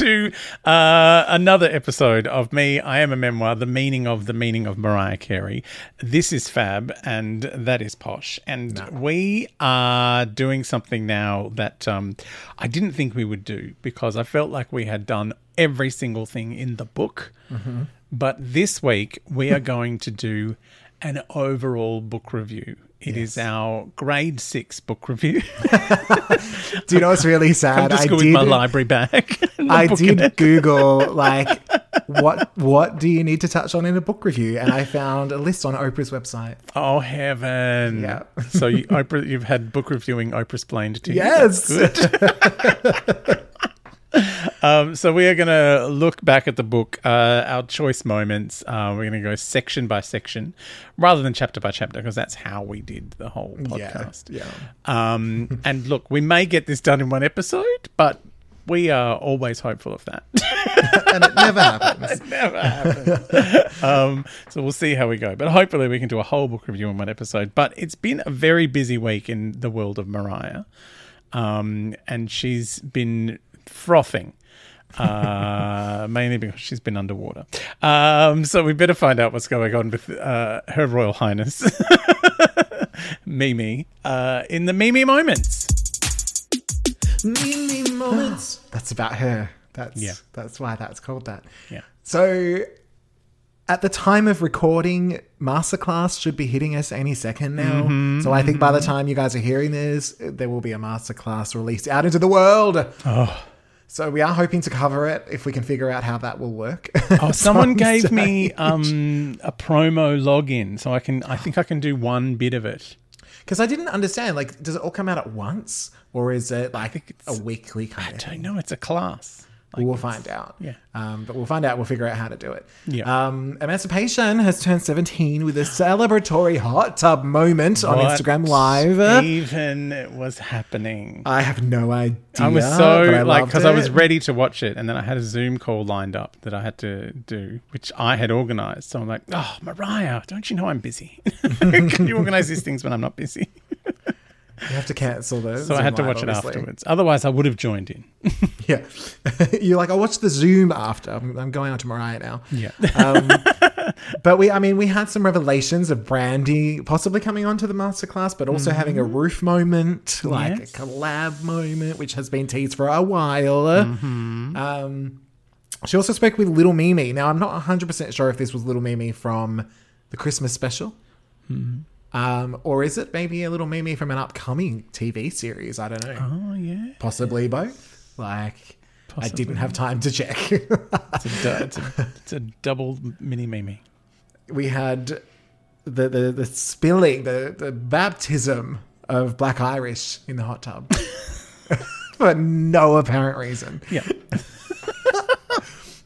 to uh, another episode of Me. I am a memoir, the meaning of the meaning of Mariah Carey. This is Fab, and that is Posh. And we are doing something now that um, I didn't think we would do because I felt like we had done every single thing in the book. But this week, we are going to do an overall book review. It is our grade six book review. Do you know what's really sad? I'm just I with my library bag. I did. Google like what what do you need to touch on in a book review, and I found a list on Oprah's website. Oh heaven! Yeah. so you, Oprah, you've had book reviewing Oprah explained to you. Yes. Good. um, so we are going to look back at the book, uh, our choice moments. Uh, we're going to go section by section, rather than chapter by chapter, because that's how we did the whole podcast. Yeah. Um, and look, we may get this done in one episode, but we are always hopeful of that. and it never happens. never happens. um, so we'll see how we go. But hopefully we can do a whole book review in one episode. But it's been a very busy week in the world of Mariah. Um, and she's been frothing. uh, mainly because she's been underwater. Um, so we better find out what's going on with uh, Her Royal Highness Mimi uh, in the Mimi moments. Mimi moments. That's about her. That's Yeah. That's why that's called that. Yeah. So, at the time of recording, Masterclass should be hitting us any second now. Mm-hmm, so, I think by the time you guys are hearing this, there will be a Masterclass released out into the world. Oh. So, we are hoping to cover it if we can figure out how that will work. Oh, someone gave me um, a promo login, so I can. I think I can do one bit of it. Because I didn't understand, like, does it all come out at once? Or is it like a weekly kind I of don't know. It's a class. We will find out. yeah. Um, but we'll find out. We'll figure out how to do it. Yeah. Um, Emancipation has turned 17 with a celebratory hot tub moment on Instagram Live. Even was happening. I have no idea. I was so I like because I was ready to watch it, and then I had a Zoom call lined up that I had to do, which I had organised. So I'm like, "Oh, Mariah, don't you know I'm busy? Can you organise these things when I'm not busy?" You have to cancel those. So I had to watch it afterwards. Otherwise, I would have joined in. Yeah. You're like, I'll watch the Zoom after. I'm, I'm going on to Mariah now. Yeah. Um, but we, I mean, we had some revelations of Brandy possibly coming onto the masterclass, but also having a roof moment, like Mm-hmm. Yes. a collab moment, which has been teased for a while. Mm-hmm. Um, she also spoke with Little Mimi. Now, I'm not 100% sure if this was Little Mimi from the Christmas special. Mm-hmm. Um, or is it maybe a little Mimi from an upcoming TV series? I don't know. oh yeah. Possibly both. Like, I didn't have time to check. It's a, it's a, it's a double mini Mimi. we had the, the, the spilling, the, the baptism of Black Irish in the hot tub for no apparent reason. Yeah.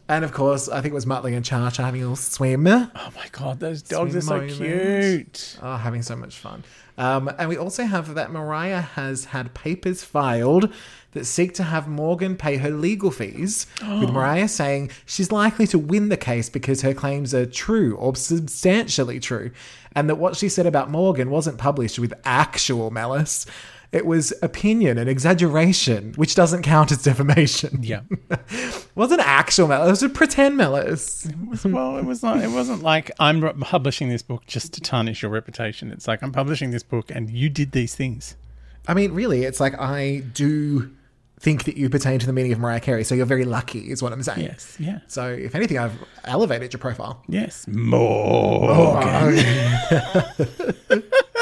And of course, I think it was Muttley and Cha Cha having a little swim. Oh my god, those dogs are so moment. cute. Oh, having so much fun. Um, and we also have that Mariah has had papers filed that seek to have Morgan pay her legal fees, with Mariah saying she's likely to win the case because her claims are true or substantially true, and that what she said about Morgan wasn't published with actual malice. It was opinion and exaggeration, which doesn't count as defamation. Yeah. it wasn't actual malice; it was a pretend malice. It was- well, it was not. It wasn't like I'm publishing this book just to tarnish your reputation. It's like I'm publishing this book, and you did these things. I mean, really, it's like I do think that you pertain to the meaning of Mariah Carey, so you're very lucky, is what I'm saying. Yes. Yeah. So, if anything, I've elevated your profile. Yes. More.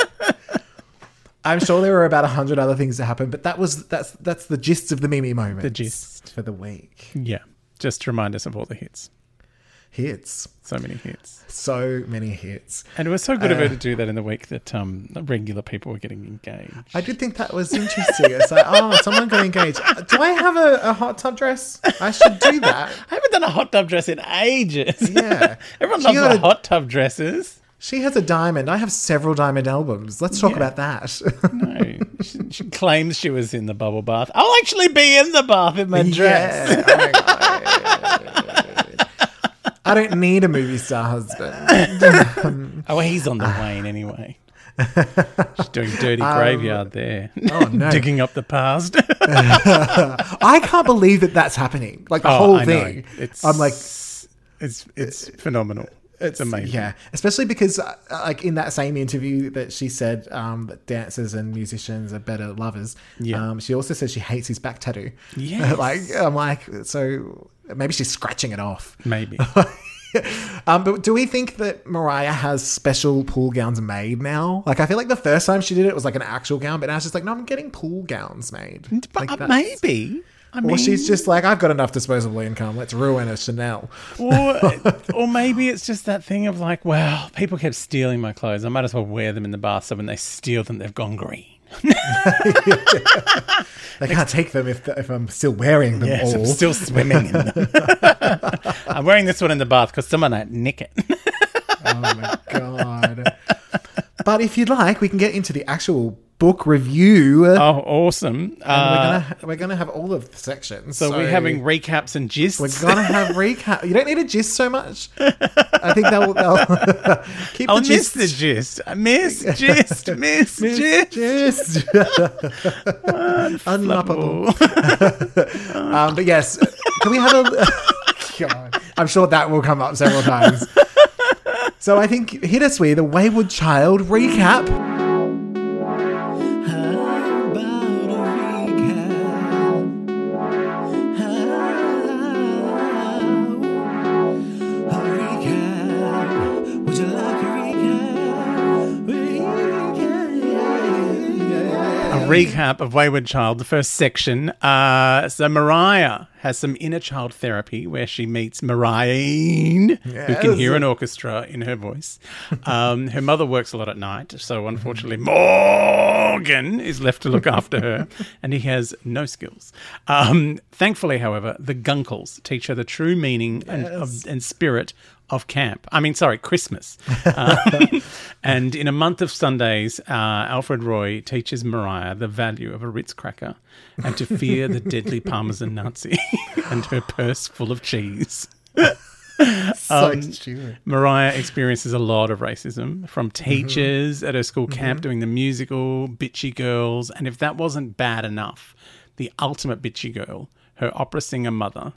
I'm sure there were about a hundred other things that happened, but that was that's that's the gist of the Mimi moment. The gist. for the week. Yeah. Just to remind us of all the hits. hits. So many hits. So many hits. And it was so good of her Uh, to do that in the week that um, regular people were getting engaged. I did think that was interesting. It's like, oh, someone got engaged. Do I have a, a hot tub dress? I should do that. I haven't done a hot tub dress in ages. Yeah. Everyone She loves the a- hot tub dresses. She has a diamond. I have several diamond albums. Let's talk Yeah. about that. No, she, she claims she was in the bubble bath. I'll actually be in the bath in my dress. Yeah. Oh my I don't need a movie star husband. Oh, he's on the wane anyway. She's doing dirty um, graveyard there. oh, no. Digging up the past. I can't believe that that's happening. Like the Oh, whole I thing. It's I'm like, it's it's phenomenal. It's amazing. Yeah, especially because, uh, like in that same interview that she said um, that dancers and musicians are better lovers. Yeah. Um, she also says she hates his back tattoo. Yeah. like I'm like, so maybe she's scratching it off. Maybe. um, but do we think that Mariah has special pool gowns made now? Like, I feel like the first time she did it was like an actual gown, but now she's like, no, I'm getting pool gowns made. But Like, uh, maybe. I mean, Or she's just like, I've got enough disposable income. Let's ruin a Chanel. or, or maybe it's just that thing of like, well, people kept stealing my clothes. I might as well wear them in the bath so when they steal them, they've gone green. They can't take them if, if I'm still wearing them Yes, all. I'm still swimming in them. I'm wearing this one in the bath because someone might nick it. Oh my god. But if you'd like, we can get into the actual book review. oh, awesome. And Uh, we're gonna we're gonna have all of the sections. so, we're having recaps and gists. we're gonna have recap. You don't need a gist so much. I think they'll, they'll keep I'll the miss the gist. Miss gist. Miss gist. Gist. Unmappable. um, but yes, can we have a? God, I'm sure that will come up several times. So I think hit us with a Wayward Child recap. Recap of Wayward Child, the first section. Uh, so Mariah has some inner child therapy where she meets Mariah, who can hear an orchestra in her voice. Um, her mother works a lot at night, so unfortunately Morgan is left to look after her, and he has no skills. Um, thankfully, however, the Gunkles teach her the true meaning and, of, and spirit of camp. I mean, sorry, Christmas. Um, and in a month of Sundays, uh, Alfred Roy teaches Mariah the value of a Ritz cracker and to fear the deadly Parmesan Nazi and her purse full of cheese. So stupid. Mariah experiences a lot of racism from teachers at her school camp doing the musical, bitchy girls, and if that wasn't bad enough, the ultimate bitchy girl, her opera singer mother,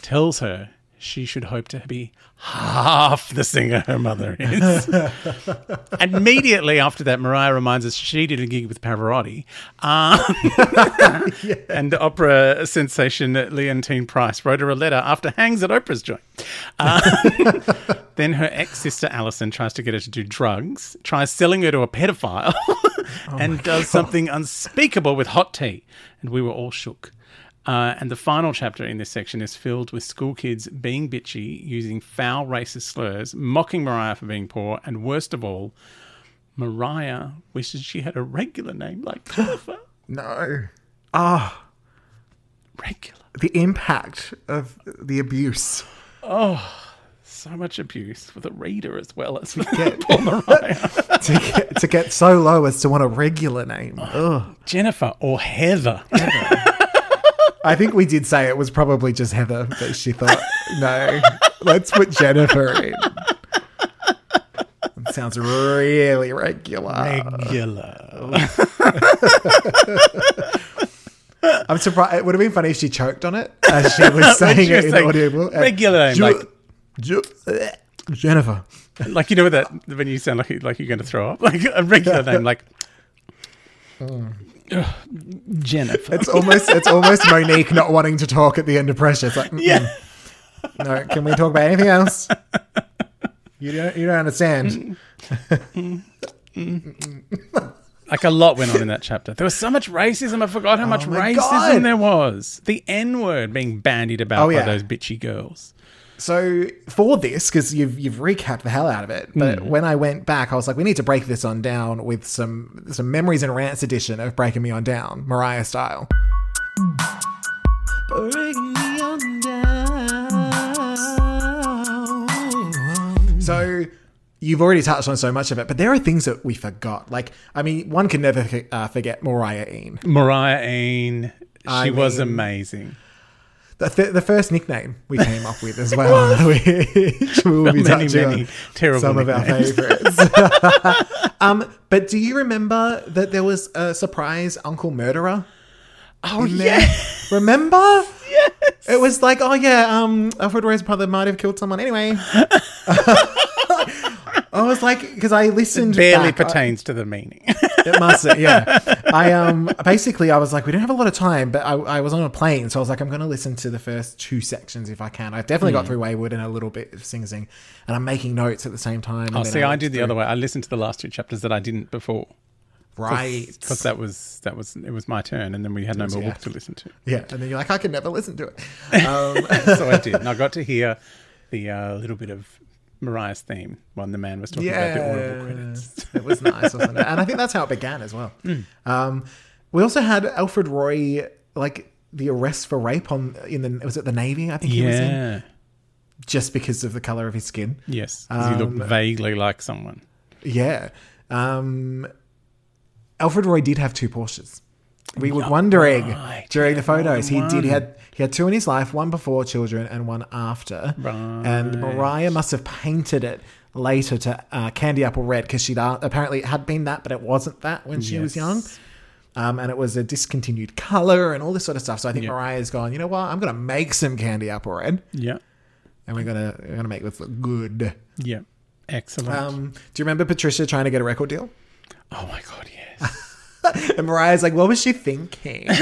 tells her she should hope to be half the singer her mother is. immediately after that, Mariah reminds us she did a gig with Pavarotti. Um, And the opera sensation Leontyne Price wrote her a letter after Hangs at Oprah's joint. Uh, then her ex sister Alison tries to get her to do drugs, tries selling her to a pedophile, and does something unspeakable with hot tea. And we were all shook. Uh, and the final chapter in this section is filled with school kids being bitchy, using foul racist slurs, mocking Mariah for being poor, and worst of all, Mariah wishes she had a regular name like Jennifer. No. Ah, regular. the impact of the abuse. Oh so much abuse for the reader as well as for Get- poor Mariah. to get to get so low as to want a regular name. Ugh. Jennifer or Heather. I think we did say it was probably just Heather, but she thought, no, let's put Jennifer in. It sounds really regular. Regular. I'm surprised. It would have been funny if she choked on it as she was saying she was it in audible. Uh, regular name, Ju- like- Ju- Jennifer. like you know that when you sound like like you're going to throw up, like a regular name, like Ugh, Jennifer. It's almost it's almost Monique not wanting to talk at the end of pressure. It's like, mm-mm. yeah. no, can we talk about anything else? You don't you don't understand. Like a lot went on in that chapter. There was so much racism. I forgot how oh much Oh my racism God. there was. The N word being bandied about Oh, by those bitchy girls. So for this, because you've you've recapped the hell out of it, but Hmm. when I went back, I was like, we need to break this on down with some some memories and rants edition of breaking me on down, Mariah style. Breaking me on down. So you've already touched on so much of it, but there are things that we forgot. Like, I mean, one can never uh, forget Mariah Ean. Mariah Ain, she I was mean- amazing. The, th- the first nickname we came up with as well, which we will be Many, touching many on terrible some of our favorites. um, but do you remember that there was a surprise Uncle Murderer? Oh, yeah. Remember? Yes. It was like, oh yeah, um, Alfred Roy's brother might have killed someone. Anyway, I was like, because I listened. It Barely back, I- pertains to the meaning. it must, yeah. I um basically I was like, we don't have a lot of time, but I, I was on a plane, so I was like, I'm going to listen to the first two sections if I can. I've definitely Hmm. got through Wayward and a little bit of Sing Sing, and I'm making notes at the same time. oh, see, I did the through- other way. I listened to the last two chapters that I didn't before. Right. Because that was that was it was my turn, and then we had no more yeah. book to listen to. Yeah, and then you're like, I can never listen to it. Um, so I did, and I got to hear the uh, little bit of Mariah's theme when the man was talking about the Audible credits. it was nice, wasn't it? And I think that's how it began as well. Hmm. Um, we also had Alfred Roy, like the arrest for rape on in the was it the Navy? I think he was in, Yeah. just because of the color of his skin. Yes. 'cause he Um, looked vaguely like someone. Yeah. Um, Alfred Roy did have two Porsches. We were wondering right. during the Yeah, photos. He did. He had he had two in his life, one before children and one after. Right. And Mariah must have painted it later to uh, candy apple red because she'd uh, apparently it had been that, but it wasn't that when she was Yes. young. Um, and it was a discontinued color and all this sort of stuff. So I think Yeah. Mariah's gone. You know what? I'm going to make some candy apple red, Yeah. and we're gonna we're gonna make this look good. Yeah. Excellent. Um, do you remember Patricia trying to get a record deal? oh my god, yes. And Mariah's like, what was she thinking?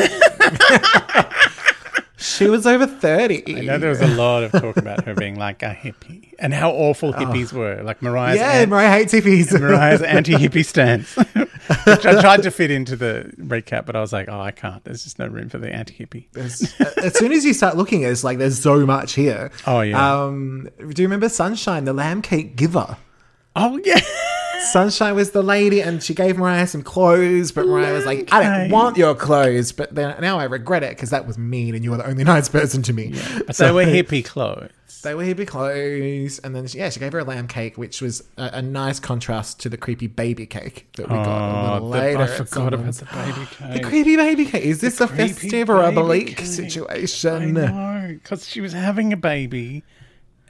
she was over 30. I know there was a lot of talk about her being like a hippie and how awful hippies were. Like Mariah's Oh. yeah, an- Mariah hates hippies. Mariah's anti-hippie stance. Which I tried to fit into the recap, but I was like, oh, I can't. There's just no room for the anti-hippie. As, as soon as you start looking, it's like there's so much here. Oh, yeah. Um, do you remember Sunshine, the lamb cake giver? Oh yeah. Sunshine was the lady, and she gave Mariah some clothes, but Mariah was like, "I don't want your clothes." But then now I regret it because that was mean, and you were the only nice person to me. But So- they were hippie clothes. They were hippie clothes, and then yeah, she gave her a lamb cake, which was a, a nice contrast to the creepy baby cake that we got a Oh, little the- later. I forgot about the baby cake. The creepy baby cake. Is this a festive or a bleak cake. I situation? know, because she was having a baby,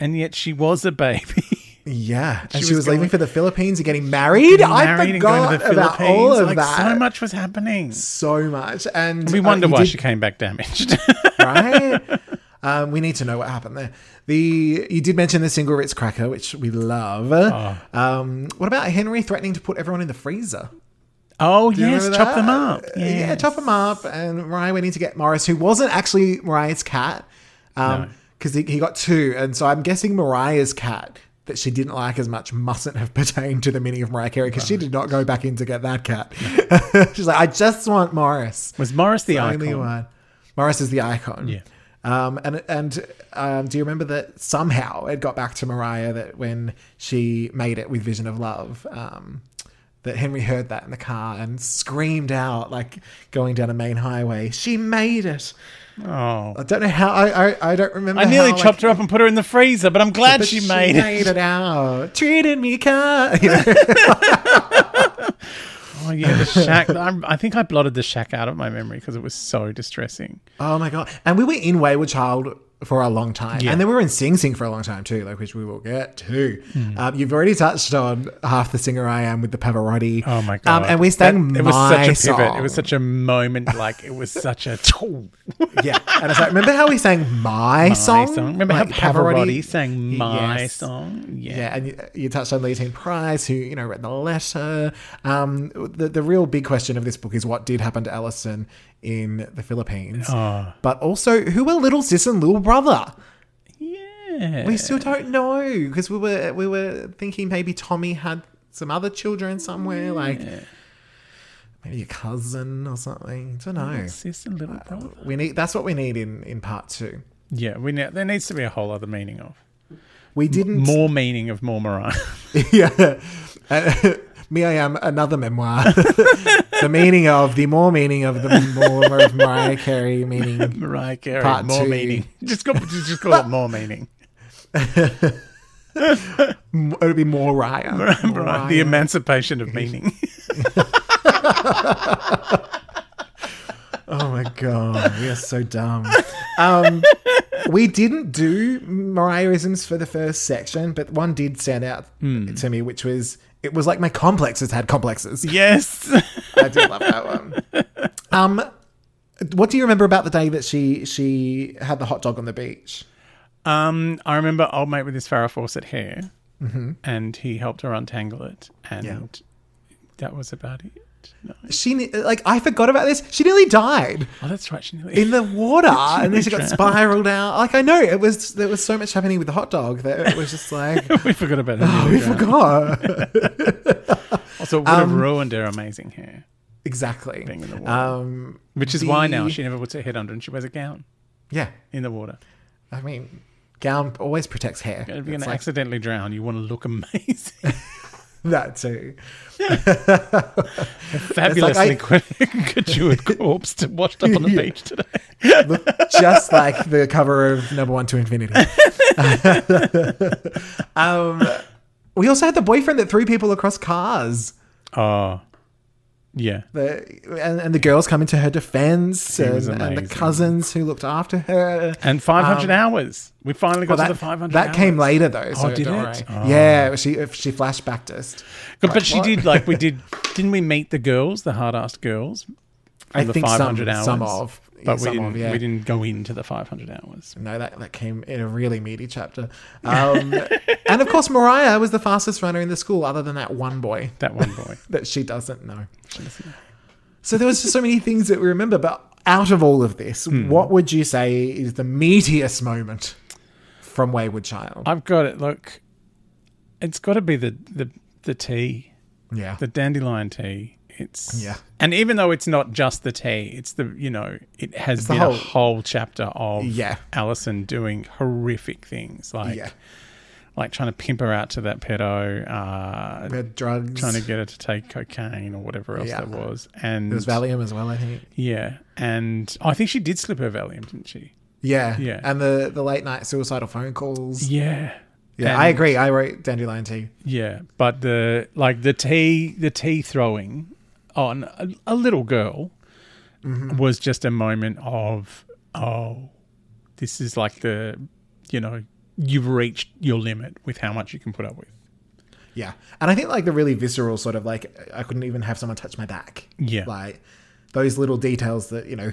and yet she was a baby. Yeah, and she, was was, leaving for the Philippines and getting married. I Married and going forgot about all of like, that. So much was happening. so much, and We uh, wonder you why did- she came back damaged. right? Um, we need to know what happened there. The you did mention the single Ritz cracker, which we love. Oh. Um, what about Henry threatening to put everyone in the freezer? oh yes, chop them up. Yeah, chop them up. And Mariah went in to get Morris, who wasn't actually Mariah's cat, because he, he got two. And so I'm guessing Mariah's cat that she didn't like as much mustn't have pertained to the meaning of Mariah Carey because she did not go back in to get that cat. She's like, I just want Morris. Was Morris the Only icon? one. Morris is the icon. Yeah. Um, and and um, do you remember that somehow it got back to Mariah that when she made it with Vision of Love, um, that Henry heard that in the car and screamed out like going down a main highway. She made it. Oh. I don't know how. I I, I don't remember. I nearly how, like, chopped her up and put her in the freezer, but I'm glad but she, made, it. it out. Treated me kind. You know? Oh yeah, the shack. I'm, I think I blotted the shack out of my memory because it was so distressing. Oh my god! And we were in Wayward Child for a long time, Yeah. and then we were in Sing Sing for a long time too, like which we will get to. Hmm. Um, you've already touched on half the singer I am with the Pavarotti. Oh my god! Um, and we sang That- It was such a song. pivot. It was such a moment. Like it was such a yeah, and it's like remember how we sang my, my song? song. Remember Like, how Pavarotti, sang my Yes. song? Yeah. Yeah, and you, you touched on Leontyne Price, who you know read the letter. Um, the the real big question of this book is what did happen to Alison in the Philippines, Oh. but also who were little sis and little brother. Yeah. We still don't know because we were we were thinking maybe Tommy had some other children somewhere. Like, maybe a cousin or something. I don't know. Sis and little brother. We need that's what we need in in part two. Yeah, we ne- there needs to be a whole other meaning of We didn't. more meaning of more Mariah. yeah. Uh, me, I am another memoir. the meaning of the more meaning of the more of Mariah Carey meaning. Mariah Carey, Part more two. meaning. Just call, just call it more meaning. It would be more Raya. Mariah, the emancipation of meaning. Oh my god, we are so dumb. Um, we didn't do Mariahisms for the first section, but one did stand out to me, which was it was like my complexes had complexes. yes. I did love that one. Um, what do you remember about the day that she she had the hot dog on the beach? Um, I remember old mate with his Farrah Fawcett hair, and he helped her untangle it, and Yeah. that was about it. No. She ne- like I forgot about this. She nearly died Oh, that's right. She nearly. in the water, and then she got drowned. spiraled out. Like I know it was there was so much happening with the hot dog that it was just like we forgot about her. oh, nearly we drowned. forgot. Also, it would have ruined her amazing hair, exactly. Being in the water. Um, which is why now The- she never puts her head under and she wears a gown yeah. in the water. I mean, gown always protects hair. If you're It's going to like accidentally drown, you want to look amazing. that too. Fabulously I- conjured corpse to washed up on the Yeah. beach today. Just like the cover of Number One to Infinity. um, we also had the boyfriend that threw people across cars. Oh, yeah. The, and, and the girls come into her defense, and, and the cousins who looked after her. And 500 um, hours. We finally got Well, to that the 500 that hours. came later though. So oh, did don't it? Oh. Yeah, she uh, she flashbacked us. But, but she what? did, like, we did, didn't we meet the girls, the hard ass girls? From I the think some- 500 hours. some of. Yeah, But we some didn't, of, yeah. we didn't go into the 500 hours. No, that, that came in a really meaty chapter. Um, and of course, Mariah was the fastest runner in the school, other than that one boy That one boy. that she doesn't know. So there was just so many things that we remember. But out of all of this, Hmm. what would you say is the meatiest moment from Wayward Child? I've got it. Look, it's got to be the, the, the tea, yeah, the dandelion tea. It's Yeah. and even though it's not just the tea, it's the you know it has been a whole- whole chapter of Yeah. Alison doing horrific things like yeah. like trying to pimp her out to that pedo, uh, drugs. trying to get her to take cocaine or whatever else Yeah. that was, and There was Valium as well, I think. yeah, and I think she did slip her Valium, didn't she? Yeah, Yeah. And the the late night suicidal phone calls. Yeah, Yeah, And- I agree. I wrote Dandelion Tea. Yeah, but the like the tea the tea throwing on a, a little girl was just a moment of oh, this is like the you know you've reached your limit with how much you can put up with. Yeah, and I think like the really visceral sort of like I couldn't even have someone touch my back. Yeah. like those little details that you know.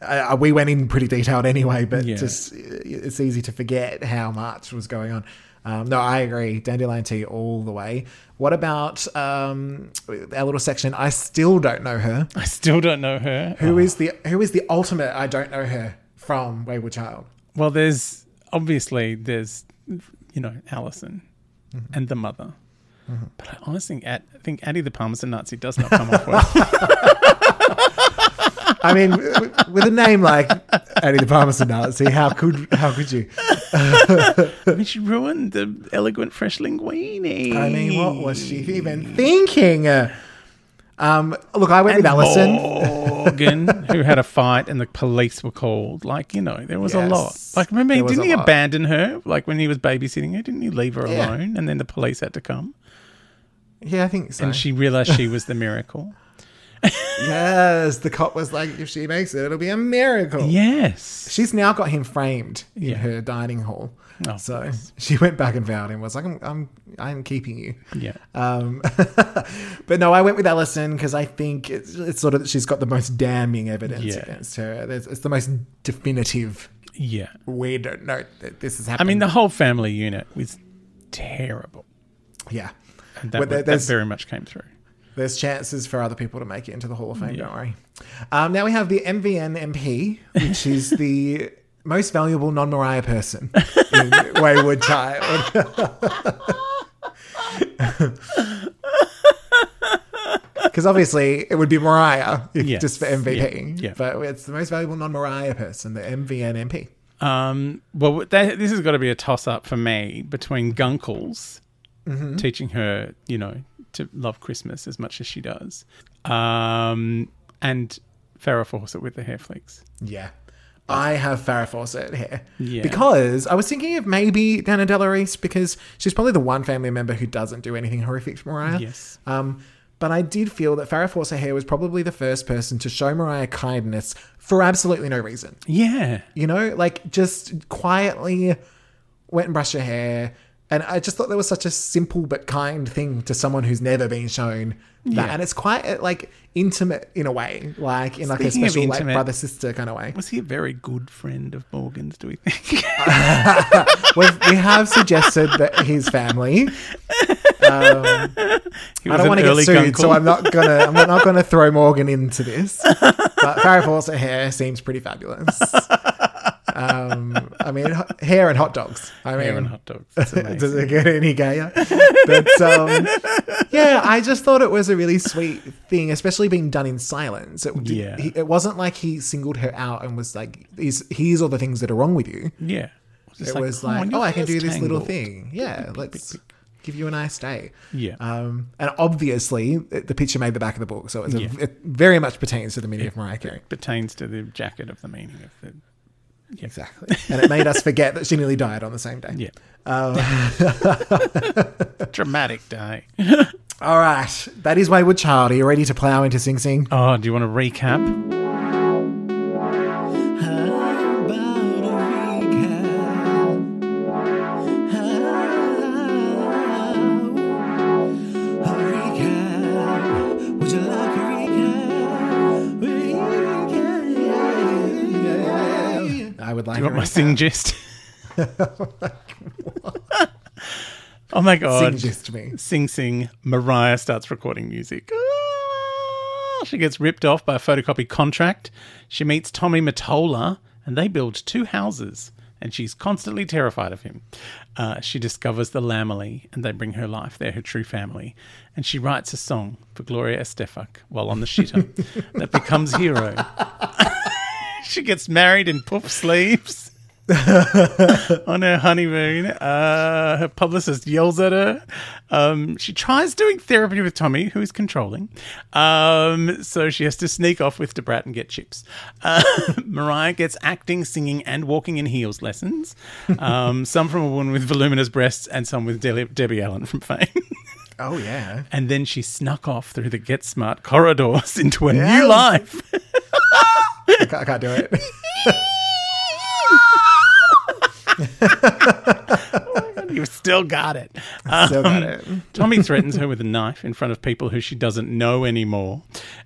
Uh, we went in pretty detailed anyway, but Yeah. just it's easy to forget how much was going on. Um, no, I agree. Dandelion tea all the way. What about um, our little section? I still don't know her. I still don't know her. Who is the who is the ultimate? I don't know her from Wayward Child. Well, there's obviously there's you know Alison and the mother. But I honestly think, Ad- think Addie the Parmesan Nazi does not come off well. I mean, with a name like Eddie the Parmesan Nazi, how could how could you? I mean, she ruined the elegant fresh linguine. I mean, what was she even thinking? Uh, um, look, I went with Alison. Morgan, who had a fight and the police were called. Like, you know, there was a lot. Like, remember, didn't he lot. abandon her? Like, when he was babysitting her, didn't he leave her Yeah. alone? And then the police had to come. Yeah, I think so. And she realized she was the miracle. yes, the cop was like, if she makes it, it'll be a miracle. Yes. She's now got him framed in Yeah. her dining hall. Oh, so she went back and found him. Was like, I'm, I'm, I'm keeping you. Yeah. Um, but no, I went with Alison because I think it's, it's sort of that she's got the most damning evidence Yeah. against her. There's, it's the most definitive. Yeah. We don't know that this has happened. I mean, the whole family unit was terrible. yeah. And that, Well, there- that very much came through. There's chances for other people to make it into the Hall of Fame. Yeah. Don't worry. Um, now we have the MVN MP, which is the most valuable non-Mariah person in Wayward Child. Because obviously it would be Mariah if, Yes. just for MVP. Yeah. Yeah. But it's the most valuable non-Mariah person, the MVNMP. Um, well, that, this has got to be a toss up for me between Gunkles Mm-hmm. teaching her, you know, to love Christmas as much as she does, um, and Farrah Fawcett with the hair flicks. Yeah. I have Farrah Fawcett here. Yeah. Because I was thinking of maybe Dana Del Reese because she's probably the one family member who doesn't do anything horrific to Mariah. Yes. Um, but I did feel that Farrah Fawcett here was probably the first person to show Mariah kindness for absolutely no reason. Yeah. You know, like just quietly went and brushed her hair. And I just thought that was such a simple but kind thing to someone who's never been shown that. Yeah. And it's quite uh, like intimate in a way, like in like a Speaking of special like brother sister kind of way. Was he a very good friend of Morgan's, do we think? We've, suggested that his family. Um, I don't want to get sued, so I'm not gonna. I'm not gonna throw Morgan into this. But Farrah Fawcett hair seems pretty fabulous. Um, I mean, hair and hot dogs. I mean, Hair and hot dogs. Does it get any gayer? But um, yeah, I just thought it was a really sweet thing, especially being done in silence. It, Yeah. he- it wasn't like he singled her out and was like, "Here's, here's all the things that are wrong with you." yeah. It was "Come like, on, "Oh, I can do this little thing. Yeah, let's give you a nice day." Yeah. Um, and obviously, the picture made the back of the book, so it's a, Yeah. it very much pertains to the meaning of Mariah Carey. Pertains to the jacket of the meaning of the. Exactly, and it made us forget that she nearly died on the same day. Yeah. Um, Dramatic day. all right, that is Wayward Child. Are you ready to plow into Sing Sing? Oh, do you want to recap? Would like. Do you want my sing gist? oh my god. Sing just me. Sing Sing, Mariah starts recording music. Ah, She gets ripped off by a photocopy contract. She meets Tommy Mottola, and they build two houses. And she's constantly terrified of him. Uh, she discovers the Lambily, and they bring her life. They're her true family. And she writes a song for Gloria Estefan while on the shitter that becomes hero. she gets married in puff sleeves on her honeymoon. Uh, her publicist yells at her. Um, she tries doing therapy with Tommy, who is controlling. Um, so she has to sneak off with Debrat and get chips. Uh, Mariah gets acting, singing, and walking in heels lessons. Um, some from a woman with voluminous breasts, and some with De- Debbie Allen from Fame. Oh yeah. and then she snuck off through the Get Smart corridors into a Yes. new life. I can't, I can't do it. You've still got it. Still got Um, it. Tommy threatens her with a knife in front of people who she doesn't know anymore.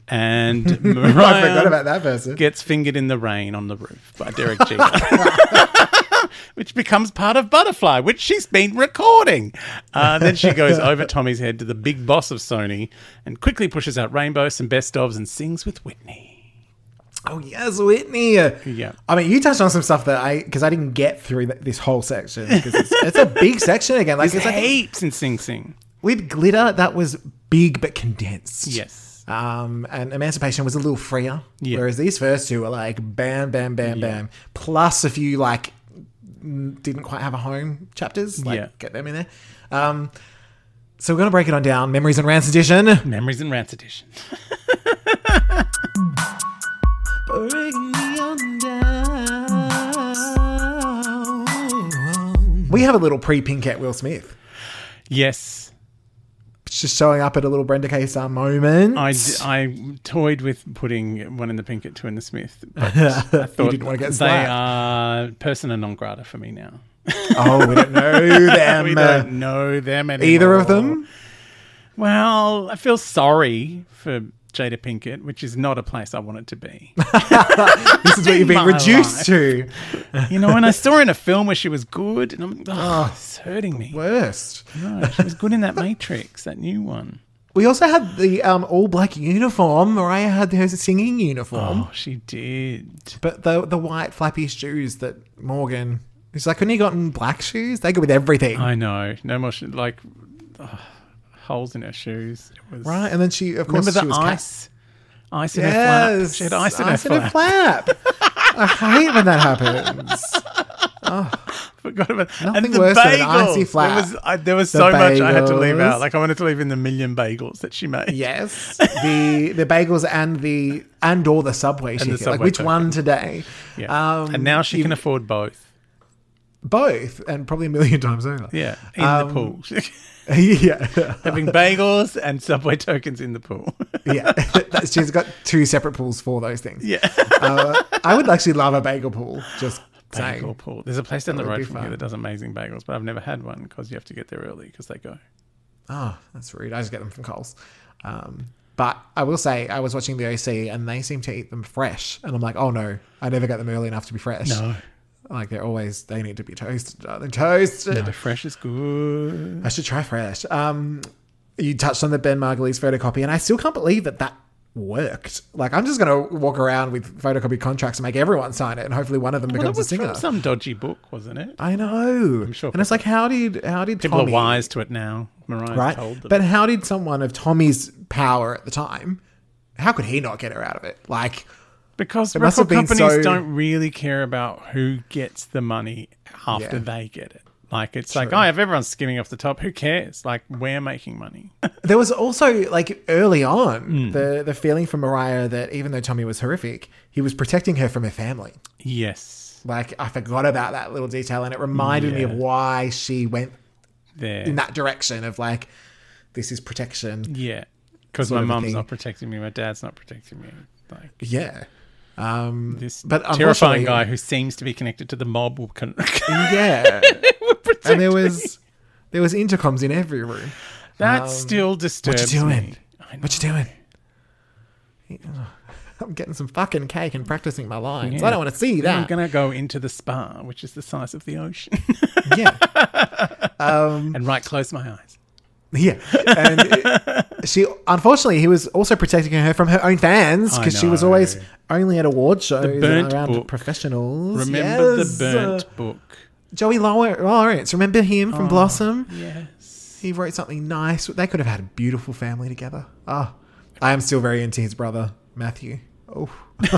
And Mariah I forgot about that person. gets fingered in the rain on the roof by Derek Jeter. which becomes part of Butterfly, which she's been recording. Uh, then she goes over Tommy's head to the big boss of Sony and quickly pushes out rainbows and best ofs, and sings with Whitney. Oh yes, Whitney. Yeah. I mean, you touched on some stuff that I because I didn't get through th- this whole section because it's, it's a big section again. Like There's it's like heaps in Sing Sing. with glitter that was big but condensed. Yes. Um, and Emancipation was a little freer. Yeah. Whereas these first two were like bam, bam, bam, bam. Plus a few like didn't quite have a home chapters. Like Yeah. get them in there. Um, so we're gonna break it on down. Memories and Rants edition. Memories and Rants Edition. We have a little pre-Pinkett Will Smith. Yes. It's just showing up at a little Brenda K. Starr moment. I, d- I toyed with putting one in the pink at two in the Smith. But I thought didn't wanna get they slapped. are persona non grata for me now. oh, we don't know them. we uh, don't know them anymore. Either of them. Well, I feel sorry for Jada Pinkett, which is not a place I want it to be. This is what you've been reduced life. to. you know, when I saw her in a film where she was good, and I'm oh, it's hurting me. Worst. No, she was good in that Matrix, that new one. We also had the um, all black uniform. Mariah had her singing uniform, Oh, she did. but the the white flappy shoes that Morgan. He's like, couldn't he gotten black shoes? They go with everything. I know. No more sh- like. Holes in her shoes. It was Right, and then she, of course, Remember she the was ca- ice? Ice in her flap. Yes, She had ice in her flap. flap. I hate when that happens. Oh. Forgot about Nothing and the worse bagels. than an icy There flap. was, I, there was The so much I had to leave out. Like I wanted to leave in the million bagels that she made. Yes, the the bagels and the and or the subway ticket. like Subway which token. one today? Yeah. Um, and now she you- can afford both. both, and probably a million times over. Yeah, in Um, the pool. yeah, Having bagels and subway tokens in the pool. yeah. That's- She's got two separate pools for those things. yeah. Uh, I would actually love a bagel pool. Just Bagel saying. pool. There's a place down the That would road from here that does amazing bagels, but I've never had one because you have to get there early because they go. Oh, that's rude. I just get them from Coles. Um, but I will say, I was watching the OC and they seem to eat them fresh. And I'm like, oh no, I never get them early enough to be fresh. No. Like they're always, they need to be toasted, darling. Toasted. No, fresh is good. I should try fresh. Um, you touched on the Ben Margulies photocopy, and I still can't believe that that worked. Like, I'm just going to walk around with photocopy contracts and make everyone sign it, and hopefully one of them Well, becomes a singer. from some dodgy book, wasn't it? I know. I'm sure and it's like, how did how did People Tommy, are wise to it now. Mariah right? told them. But how did someone of Tommy's power at the time? How could he not get her out of it? Like, Because It record companies so- don't really care about who gets the money after Yeah. they get it. Like it's like, oh, if everyone's skimming off the top, who cares? Like we're making money. There was also like early on Hmm. the the feeling from Mariah that even though Tommy was horrific, he was protecting her from her family. yes, Like I forgot about that little detail, and it reminded me of why she went there. in that direction of like, this is protection. yeah, because my mum's not protecting me, my dad's not protecting me. Like Yeah. Um, this but terrifying guy who seems to be connected to the mob will con- yeah, and there was there was intercoms in every room. that um, still What you doing? me. What you doing? I'm getting some fucking cake and practicing my lines. Yeah. I don't want to see that. I'm gonna go into the spa, which is the size of the ocean, yeah. Um, and right close my eyes. Yeah, and it- she unfortunately he was also protecting her from her own fans because she was always only at award shows and around book. professionals. Remember Yes. the burnt book? Joey Law- Lawrence, remember him from oh, Blossom? Yes. He wrote something nice. They could have had a beautiful family together. Oh, I am still very into his brother Matthew. Oh,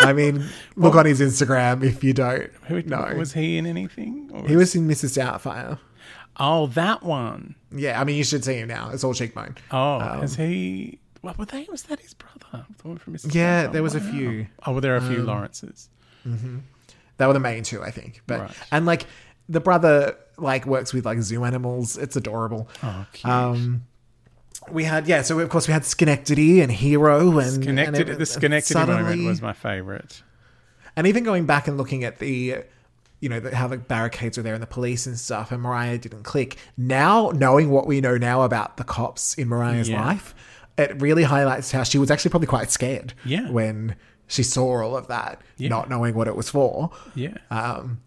I mean, look on his Instagram if you don't. Who know. was he in anything? He was in Mrs. Doubtfire. Oh, that one. Yeah, I mean, you should see him now. It's all cheekbone. Oh, um, is he? What were they? Was that his brother? The one from Mrs. Yeah, there was a few. Oh, well, there are a few um, Lawrences. Mm-hmm. They were the main two, I think. But Right. and like the brother like works with like zoo animals. It's adorable. Oh, cute. Um, we had yeah, so of course we had Schenectady and Hero and Connected. and it- the Schenectady moment was my favorite. and even going back and looking at the you know how the barricades were there and the police and stuff and Mariah didn't click. Now knowing what we know now about the cops in Mariah's Yeah. life, it really highlights how she was actually probably quite scared. Yeah. when she saw all of that, Yeah. not knowing what it was for. Yeah. Um,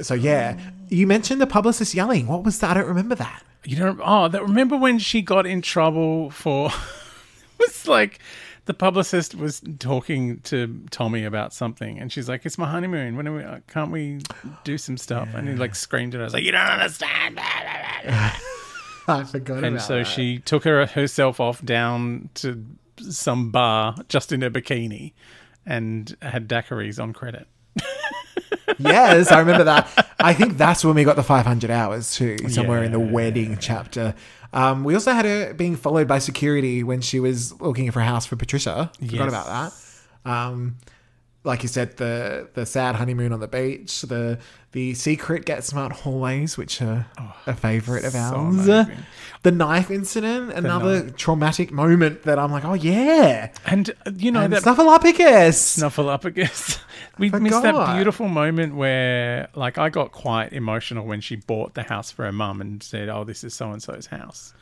so yeah, you mentioned the publicist yelling. What was that? I don't remember that. You don't. Oh, that, remember when she got in trouble for? it was like the publicist was talking to Tommy about something, and she's like, "It's my honeymoon. When are we? uh, Can't we do some stuff?" And he like screamed at her. I was like, "You don't understand." blah, blah, blah." I forgot And so that. she took her herself off down to some bar just in her bikini, and had daiquiris on credit. Yes, I remember that. I think that's when we got the 500 hours too, somewhere in the wedding chapter. Um, we also had her being followed by security when she was looking for a house for Patricia. Forgot Yes. about that. Um, like you said, the the sad honeymoon on the beach, the the secret get smart hallways, which are a favorite of Oh, so ours. amazing. the knife incident, another traumatic moment that I'm like, oh yeah, And uh, you know and that Snuffleupagus. Snuffleupagus. We missed that beautiful moment where, like, I got quite emotional when she bought the house for her mum and said, "Oh, this is so and so's house,"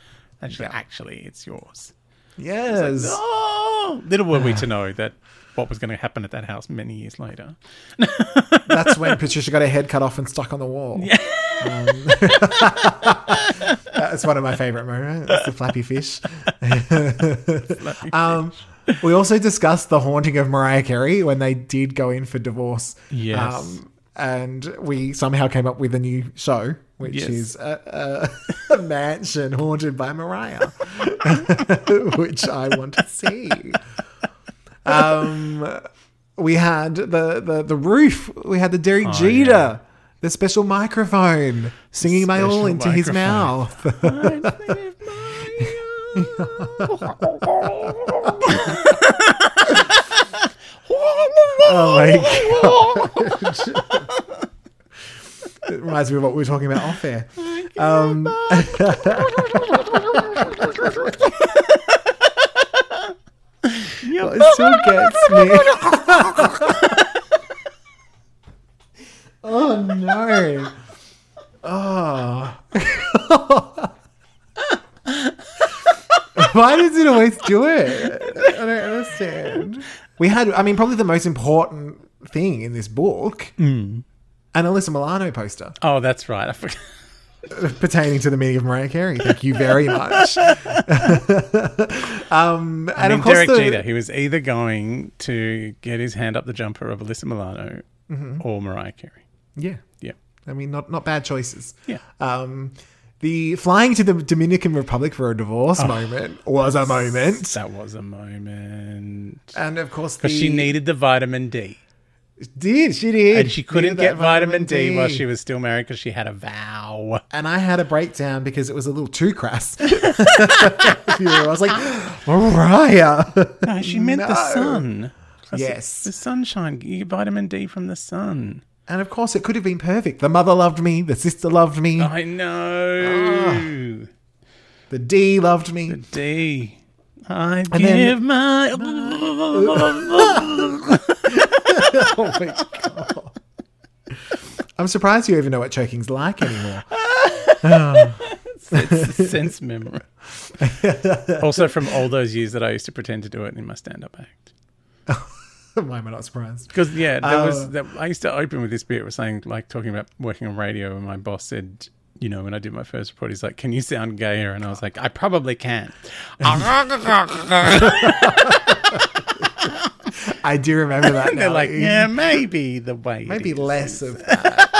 and she's like, "Actually, it's yours." yes. Oh, little were we to know that what was going to happen at that house many years later. That's when Patricia got her head cut off and stuck on the wall. Um, that's one of my favorite moments. The flappy fish. um, we also discussed the haunting of Mariah Carey when they did go in for divorce. Yes. Um, and we somehow came up with a new show, which Yes. is a, a, a mansion haunted by Mariah, which I want to see. Um, we had the, the, the roof. We had the Derek Jeter, Oh, yeah. the special microphone, singing my all Special into his mouth. Oh my god! it reminds me of what we were talking about off air. Um, it still gets me. oh no! Oh. Why does it always do it? I don't understand. We had, I mean, probably the most important thing in this book hmm. an Alyssa Milano poster Oh, that's right. I forgot. Pertaining to the meaning of Mariah Carey. Thank you very much. um, I and mean, of course, Derek the, Jeter, he was either going to get his hand up the jumper of Alyssa Milano Mm-hmm. or Mariah Carey. yeah, Yeah. I mean, not not bad choices. Yeah. Um, the flying to the Dominican Republic for a divorce Oh. moment was a moment, That was a moment. and of course, the, she needed the vitamin D. did she did, And she couldn't get that vitamin D, while she was still married because she had a vow. And I had a breakdown because it was a little too crass. I was like, Mariah. No, she meant the sun. Plus Yes. The sunshine. You get vitamin D from the sun. And of course, it could have been perfect. The mother loved me. The sister loved me. I know. Ah. The D loved me. The D. I then- give my. Oh my god. I'm surprised you even know what choking's like anymore. It's sense memory. also, from all those years that I used to pretend to do it in my stand-up act. Why am I not surprised? Because yeah, there Oh. was uh, that I used to open with this bit. It was saying like talking about working on radio, and my boss said, you know, when I did my first report, he's like, "Can you sound gayer?" And I was like, "I probably can." I do remember that. And they're like, "Yeah, maybe the way." maybe is." less of that.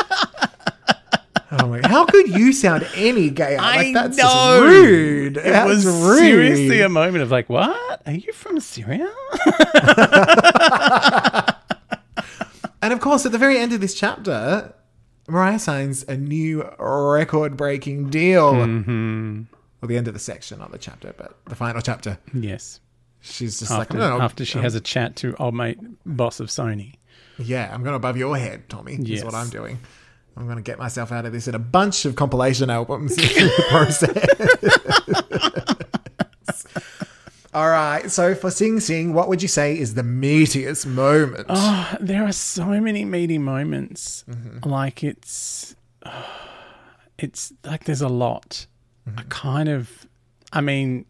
oh my! How could you sound any gayer? I like that's know. rude. It That's was rude. seriously a moment of like, "What? Are you from Syria?" And of course, at the very end of this chapter, Mariah signs a new record-breaking deal. Mm-hmm. Well, the end of the section, not the chapter, but the final chapter. yes. She's just like, After, I'm gonna, after she has a chat to old mate boss of Sony. yeah, I'm going above your head, Tommy. Is what I'm doing. I'm going to get myself out of this in a bunch of compilation albums in the process. All right. So for Sing Sing, what would you say is the meatiest moment? Oh, there are so many meaty moments. Mm-hmm. Like it's, it's like there's a lot. Mm-hmm. I kind of, I mean,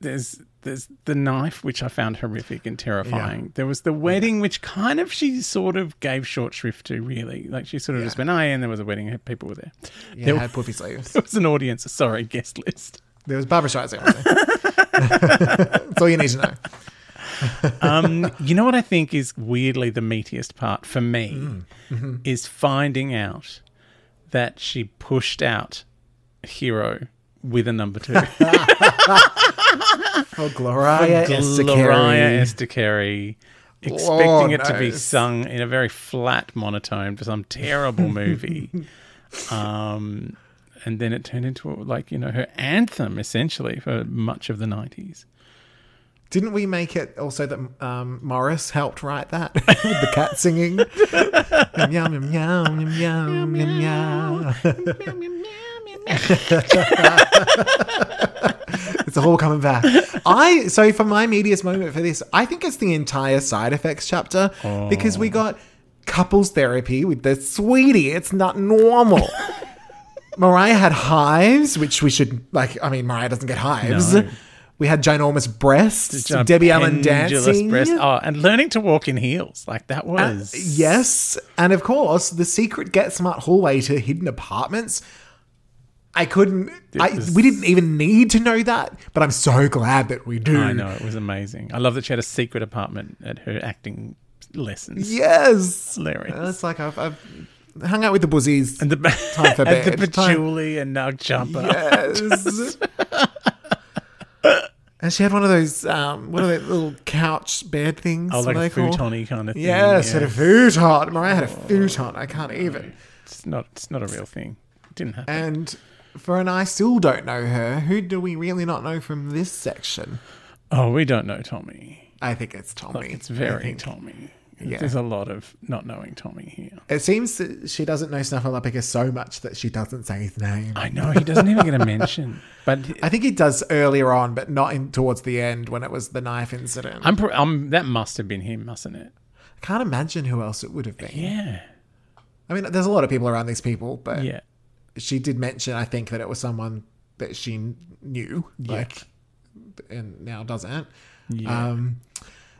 there's there's the knife which I found horrific and terrifying. There was the wedding which kind of she sort of gave short shrift to. Really, like she sort of just Yeah. went, "Oh, yeah," and there was a wedding. People were there. Yeah, there, had puffy sleeves. there was an audience. Sorry, guest list. There was Barbra Streisand. That's all you need to know. Um, you know what I think is weirdly the meatiest part for me Mm. Mm-hmm. is finding out that she pushed out Hero with a number two. For Gloria Gloria. Estefan expecting it to be knows. sung in a very flat monotone for some terrible movie. um, and then it turned into like, you know, her anthem essentially for much of the 90s. Didn't we make it also that um, Morris helped write that with the cat singing? Yum, yum, yum, yum, yum, yum, yum. It's all coming back. I so for my meatiest moment for this, I think it's the entire side effects chapter because we got couples therapy with the sweetie. It's not normal. Mariah had hives, which we should like. I mean, Mariah doesn't get hives. No. We had ginormous breasts. Debbie Allen dancing. breast- Oh, and learning to walk in heels. Like that uh, was. Yes, and of course, the secret Get Smart hallway to hidden apartments. I couldn't. I, was- we didn't even need to know that, but I'm so glad that we do. I know it was amazing. I love that she had a secret apartment at her acting lessons. Yes. Hilarious. It's like I've, I've hung out with the buzzies. And the Time for and the bed. Time- patchouli and nug jumper. Yes. and she had one of those, um, what are they, little couch bed things? Oh, like a futon kind of thing. Yes, had a futon. Mariah had a futon. I can't even. It's not. It's not a real thing. It didn't happen. And for an I still don't know her, who do we really not know from this section? oh, we don't know Tommy. I think it's Tommy. Like, it's very. Tommy. Yeah. There's a lot of not knowing Tommy here. It seems that she doesn't know Snuffleupagus so much that she doesn't say his name. I know he doesn't even get a mention, but I think he does earlier on, but not in towards the end when it was the knife incident. I'm, pr- I'm. That must have been him, mustn't it? I can't imagine who else it would have been. Yeah. I mean, there's a lot of people around these people, but Yeah. She did mention, I think, that it was someone that she knew, Yeah. like, and now doesn't. Yeah. Um,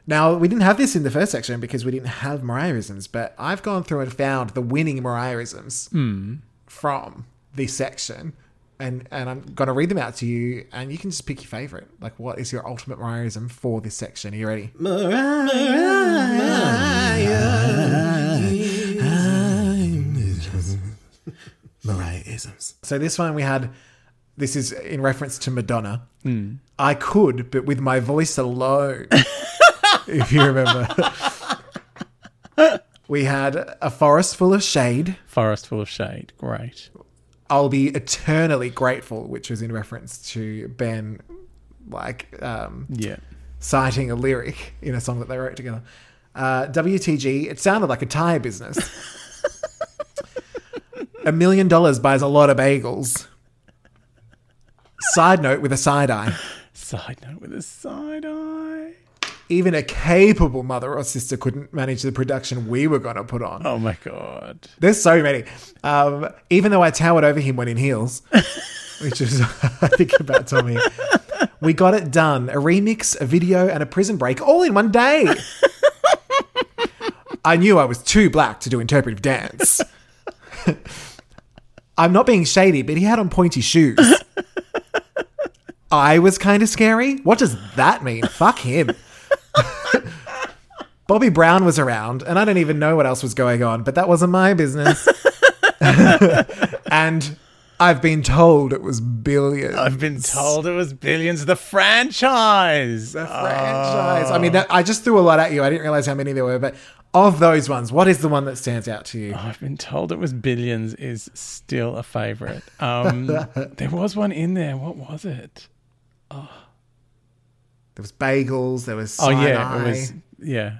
now we didn't have this in the first section because we didn't have Mariahisms, but I've gone through and found the winning Mariahisms Hmm. from this section. And, and I'm going to read them out to you, and you can just pick your favorite. Like, what is your ultimate Mariahism for this section? Are you ready? Mariahisms. So this one we had. This is in reference to Madonna. Hmm. I could, but with my voice alone. if you remember, we had a forest full of shade. Forest full of shade. Great. I'll be eternally grateful, which was in reference to Ben, like um, Yeah. citing a lyric in a song that they wrote together. Uh, WTG, it sounded like a tire business. a million dollars buys a lot of bagels. Side note with a side eye. Side note with a side eye. Even a capable mother or sister couldn't manage the production we were going to put on. Oh my god. There's so many. Um, even though I towered over him when in heels, which is, I think, about Tommy. We got it done. A remix, a video, and a prison break all in one day. I knew I was too black to do interpretive dance. I'm not being shady, but he had on pointy shoes. I was kind of scary. What does that mean? Fuck him. Bobby Brown was around, and I don't even know what else was going on, but that wasn't my business. and I've been told it was billions. I've been told it was billions. The franchise. The franchise. I mean, that, I just threw a lot at you. I didn't realize how many there were, but of those ones, what is the one that stands out to you? I've been told it was billions is still a favorite. Um, there was one in there. What was it? There was bagels. There was Oh yeah, it was yeah.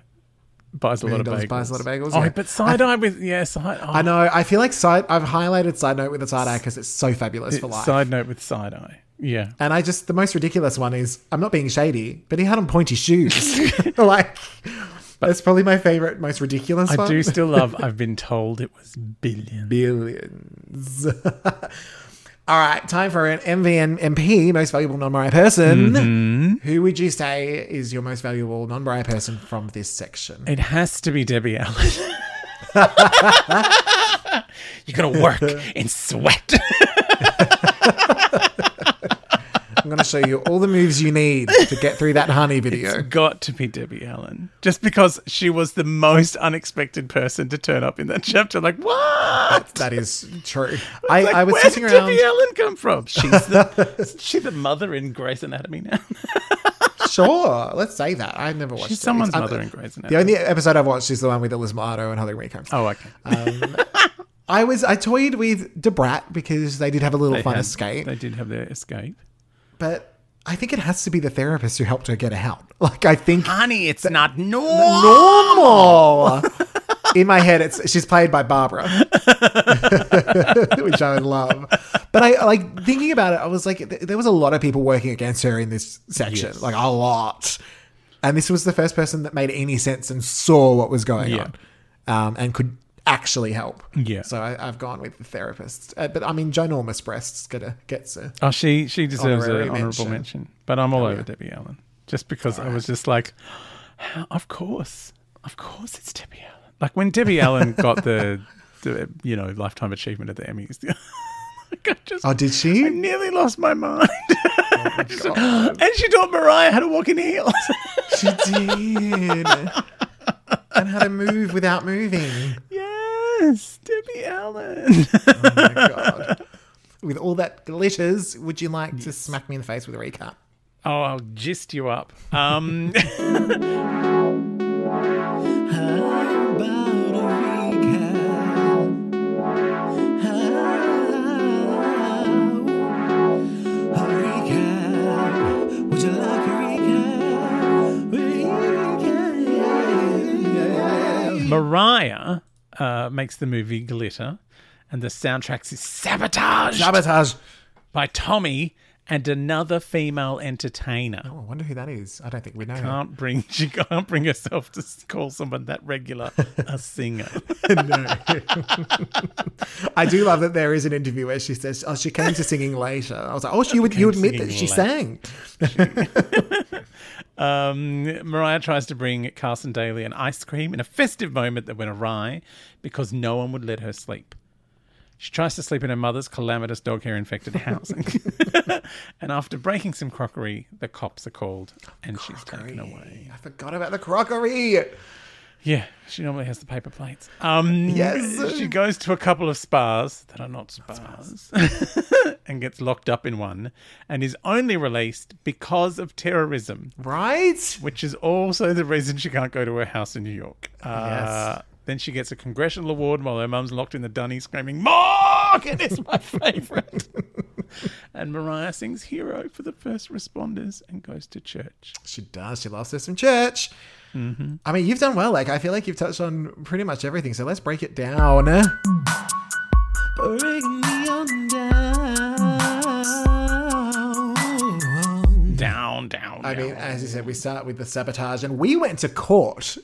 Buys a lot of bagels. buys a lot of bagels, Oh, yeah. but side eye with yeah side. Oh, I know. I feel like side. I've highlighted side note with a side eye because it's so fabulous for life. Side note with side eye. Yeah. And I just the most ridiculous one is I'm not being shady, but he had on pointy shoes. like that's probably my favorite, most ridiculous I one. do still love. I've been told it was billions. billions. All right, time for an MVN MP, most valuable non-Mariah person. Mm-hmm. Who would you say is your most valuable non-Mariah person from this section? It has to be Debbie Allen. You're gonna work in sweat. I'm going to show you all the moves you need to get through that honey video. Got to be Debbie Allen, just because she was the most unexpected person to turn up in that chapter. Like what? That is true. I, Like, I was where sitting did around. Debbie Allen come from? She's the isn't she the mother in Grey's Anatomy now. Sure, let's say that. I've never watched. She's it. someone's mother in Grey's Anatomy. The only episode I've watched is the one with Elizabeth Milano and Holly Marie Combs. Oh, okay. Um, I was I toyed with Da Brat because they did have a little They fun had- escape, They did have their escape. But I think it has to be the therapist who helped her get out. Like I think Honey, it's not normal. normal. In my head, it's she's played by Barbara, which I would love. But I like thinking about it. I was like, th- there was a lot of people working against her in this section, Yes. like a lot. And this was the first person that made any sense and saw what was going Yeah. on, um, and could actually help. Yeah. So I, I've gone with the therapist. Uh, but I mean, ginormous breasts get a gets a. Oh, she she deserves an honourable mention. Oh, mention. But I'm all over yeah. Debbie Allen just because I was just like, of course, of course, it's Debbie Allen. Like when Debbie Allen got the, the you know lifetime achievement at the Emmys. like just Oh, did she? I nearly lost my mind. God. and she taught Mariah how to walk in heels. She did. And how to move without moving. Yes, Debbie Allen. Oh my god. With all that glitters, would you like to smack me in the face with a recap? oh, I'll gist you up. Um, Mariah uh, makes the movie Glitter, and the soundtrack is Sabotage Sabotage. by Tommy and another female entertainer. Oh, I wonder who that is. I don't think we know. Can't bring she can't bring herself to s- call someone that regular a singer. no. I do love that there is an interview where she says, "Oh, she came to singing later." I was like, "Oh, she would you admit that she sang?" Um, Mariah tries to bring Carson Daly an ice cream in a festive moment that went awry because no one would let her sleep. She tries to sleep in her mother's calamitous dog hair infected house. and after breaking some crockery, the cops are called and she's taken away. I forgot about the crockery. Yeah, she normally has the paper plates. Um, Yes. She goes to a couple of spas that are not spas and gets locked up in one and is only released because of terrorism, Right? which is also the reason she can't go to her house in New York. Uh, Yes. Then she gets a congressional award while her mum's locked in the dunny screaming, Morgan is my favourite. and Mariah sings Hero for the first responders and goes to church. She does. She loves her some church. Mm-hmm. I mean, you've done well. Like, I feel like you've touched on pretty much everything. So let's break it down. Down, down, I down. mean, as you said, we start with the sabotage, and we went to court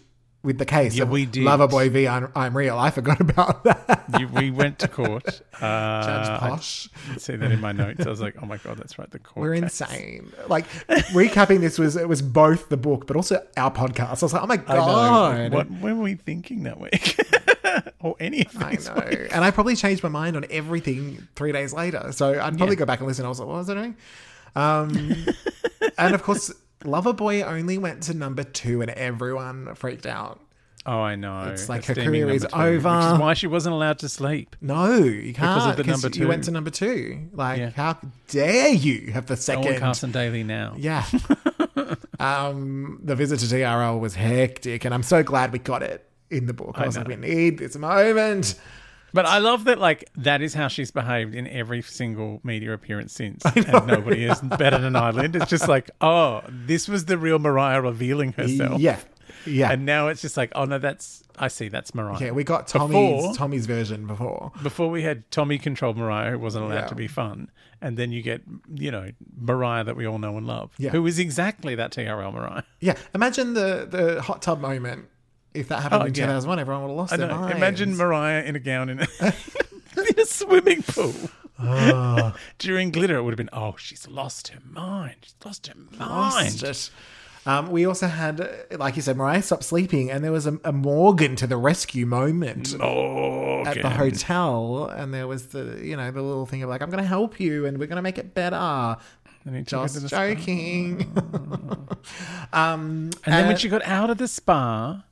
with the case. Yeah, of we did. Loverboy v. I'm, I'm Real. I forgot about that. You, we went to court. Uh, Judge I Posh. didn't see that in my notes. I was like, oh my god, that's right. The court. We're case. insane. Like recapping this was it was both the book, but also our podcast. I was like, oh my I god. What were we thinking that week? or any of I know. weeks? And I probably changed my mind on everything three days later. So I'd probably Yeah. go back and listen. I was like, what was I doing? Um, and of course, Loverboy only went to number two and everyone freaked out. Oh, I know. It's like The her career is two, Which over. is why she wasn't allowed to sleep. No, you can't. of the number You went to number two. Like, Yeah. how dare you have the second? I want Carson Daly now. Yeah. um, the visit to TRL was hectic, and I'm so glad we got it in the book. I, I was like, we need this moment. But I love that, like, that is how she's behaved in every single media appearance since. And nobody is better than Island. It's just like, oh, this was the real Mariah revealing herself. Yeah. Yeah. And now it's just like, oh, no, that's, I see, that's Mariah. yeah, we got Tommy's Before- Tommy's version before. Before we had Tommy controlled Mariah, who wasn't allowed Yeah. to be fun. And then you get, you know, Mariah that we all know and love, Yeah. who is exactly that TRL Mariah. Yeah. Imagine the the hot tub moment. If that happened Oh, in yeah. 2001, everyone would have lost I their know. minds. Imagine Mariah in a gown in a, in a swimming pool. Ah. During glitter, it would have been, oh, she's lost her mind. She's lost her mind. Lost. Um, we also had, like you said, Mariah stopped sleeping, and there was a, a Morgan to the rescue moment. Oh, at the hotel, and there was the you know the little thing of like I'm going to help you and we're going to make it better. And Just joking. um, And then when uh, she got out of the spa,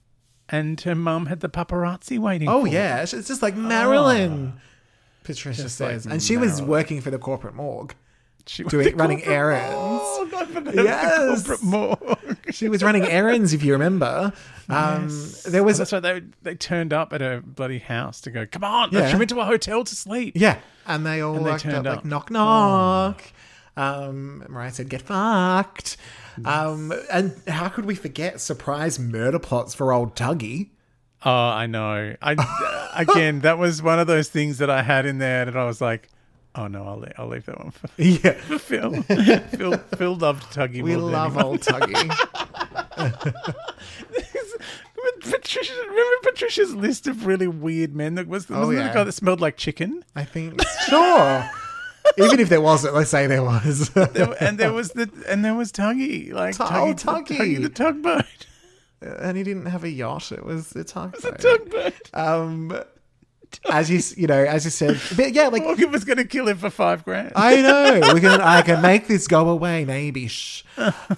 and her mum had the paparazzi waiting. oh for her. yeah, it's just like Marilyn. Patricia Just like says, and she was working for the corporate morgue. she was doing- the running corporate errands. morgue. I forgot Yes. the corporate morgue. She was running errands, if you remember. Um, There Oh, was that's why they they turned up at her bloody house to go. Come on, Yeah. she went to a hotel to sleep. yeah, and they all they walked up, turned like up. Oh. knock knock. Um, Mariah said, "Get fucked." Um, and how could we forget surprise murder plots for old Tuggy? Oh, I know. I again, that was one of those things that I had in there that I was like, oh no, I'll leave, I'll leave that one for, Yeah, for Phil. Phil. Phil loved Tuggy. we love anyone. old Tuggy. Patricia, remember Patricia's list of really weird men? That was wasn't Oh, yeah. a guy that smelled like chicken? I think sure. Even if there wasn't, let's say there was. There- and there was the and there was Tuggy, like Tu- Tuggy, oh, the- Tuggy. Tuggy the tugboat, and he didn't have a yacht; it was a tugboat. the tugboat. Um, as you you know, as you said, but yeah, like Morgan was going to kill him for five grand. I know we can I can make this go away, maybe. Shh.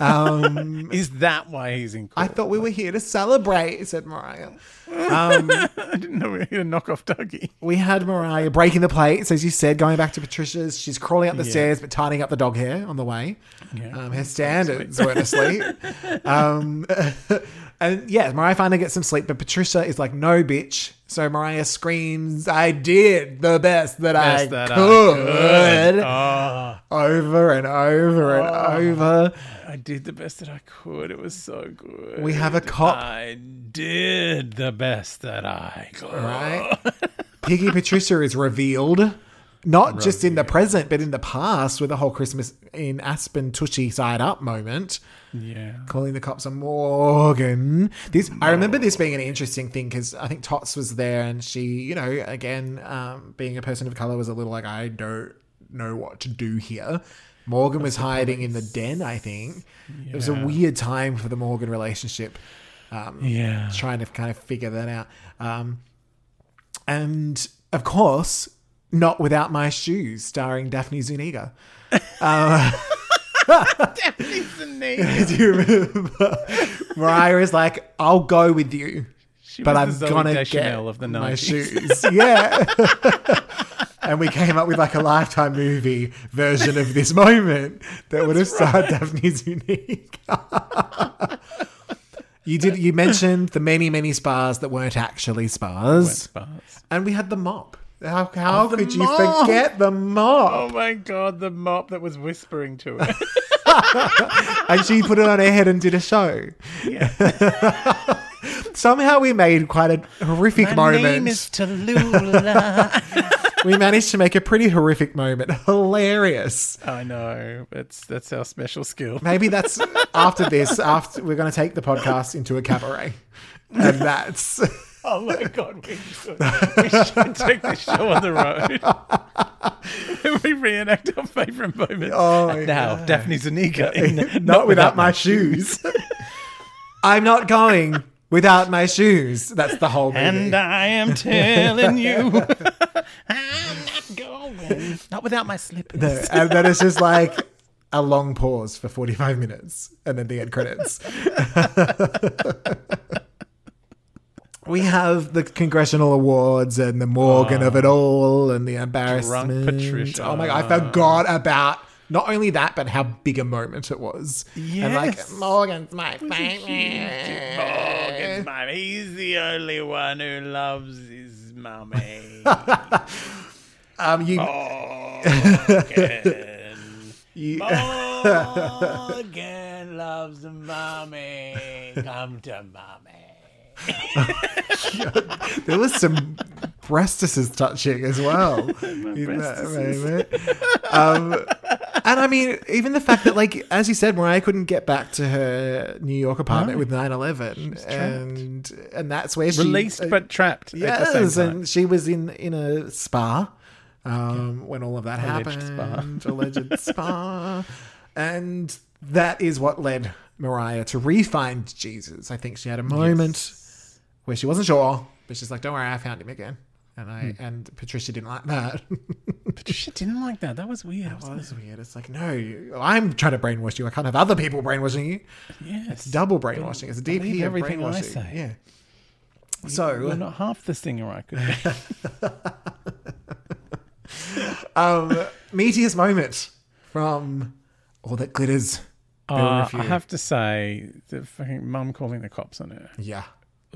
Um, Is that why he's in court? I thought we were here to celebrate," said Mariah. I didn't know we were going to knock off Tuggy. We had Mariah breaking the plates, as you said, going back to Patricia's. She's crawling up the Yeah. stairs, but tidying up the dog hair on the way. Yeah. Um, her standards weren't asleep. Um, and yeah, Mariah finally gets some sleep, but Patricia is like, no, bitch. So Mariah screams, I did the best that I Best that I could. could. Oh, Over and over and ah. over. I did the best that I could. It was so good. We have a cop. I did the best that I could. Right? Piggy Patricia is revealed. Not just in the present, but in the past, with the whole Christmas in Aspen Tushy side up moment. Yeah. calling the cops on Morgan. This I remember this being an interesting thing because I think Tots was there and she, you know, again, um, being a person of color, was a little like I don't know what to do here. Morgan was hiding in the den. I think it was a weird time for the Morgan relationship. Um, Yeah. trying to kind of figure that out. Um, and of course, not without my shoes, starring Daphne Zuniga. Daphne's the name. Do you remember? Mariah is like, I'll go with you, She but I'm was the Zooey gonna Deschanel get of the my shoes. Yeah. and we came up with like a lifetime movie version of this moment that would have starred Daphne Zuniga. you did. You mentioned the many, many spas that weren't actually spas, Spas. and we had the mop. How, how Oh, could you mop. forget the mop? Oh my god, the mop that was whispering to her. and she put it on her head and did a show. Somehow we made quite a horrific moment. Name is Tallulah. we managed to make a pretty horrific moment hilarious. I know. That's that's our special skill. Maybe that's after this. After we're going to take the podcast into a cabaret, and that's Oh my god, we should, we should take this show on the road. we reenact our favourite moments. Oh my And now, God. Daphne Zuniga in not, without, my, shoes. I'm not going without my shoes. That's the whole movie. And I am telling you, I'm not going. Not without my slippers. No, and then it's just like a long pause for 45 minutes and then the end credits. We have the congressional awards and the Morgan of it all and the embarrassment. Patricia. Oh my god, I forgot about not only that, but how big a moment it was. And like Yes. Morgan's my Morgan's favorite. mum. He's the only one who loves his mummy. Um, you, Morgan. you Morgan loves the mummy. Come to mummy. there was some breastises touching as well in that moment. Um, and I mean, even the fact that, like, as you said, Mariah couldn't get back to her New York apartment No. with 9-11. and and that's where she Released uh, but trapped at the yes, same time. and she was in in a spa um, when all of that Alleged spa. happened. Alleged spa, and that is what led Mariah to re-find Jesus. I think she had a moment where she wasn't sure, but she's like, "Don't worry, I found him again." And I Hmm. and Patricia didn't like that. She didn't like that. That was weird. That was weird. It's like, no, I'm trying to brainwash you. I can't have other people brainwashing you. it? Yes. Double brainwashing. It's a deep of everything I brainwashing. say. Yeah. So You're not half the singer I could be. um, meatiest moment from All That Glitters. Uh, I have to say, the fucking mum calling the cops on her, Yeah.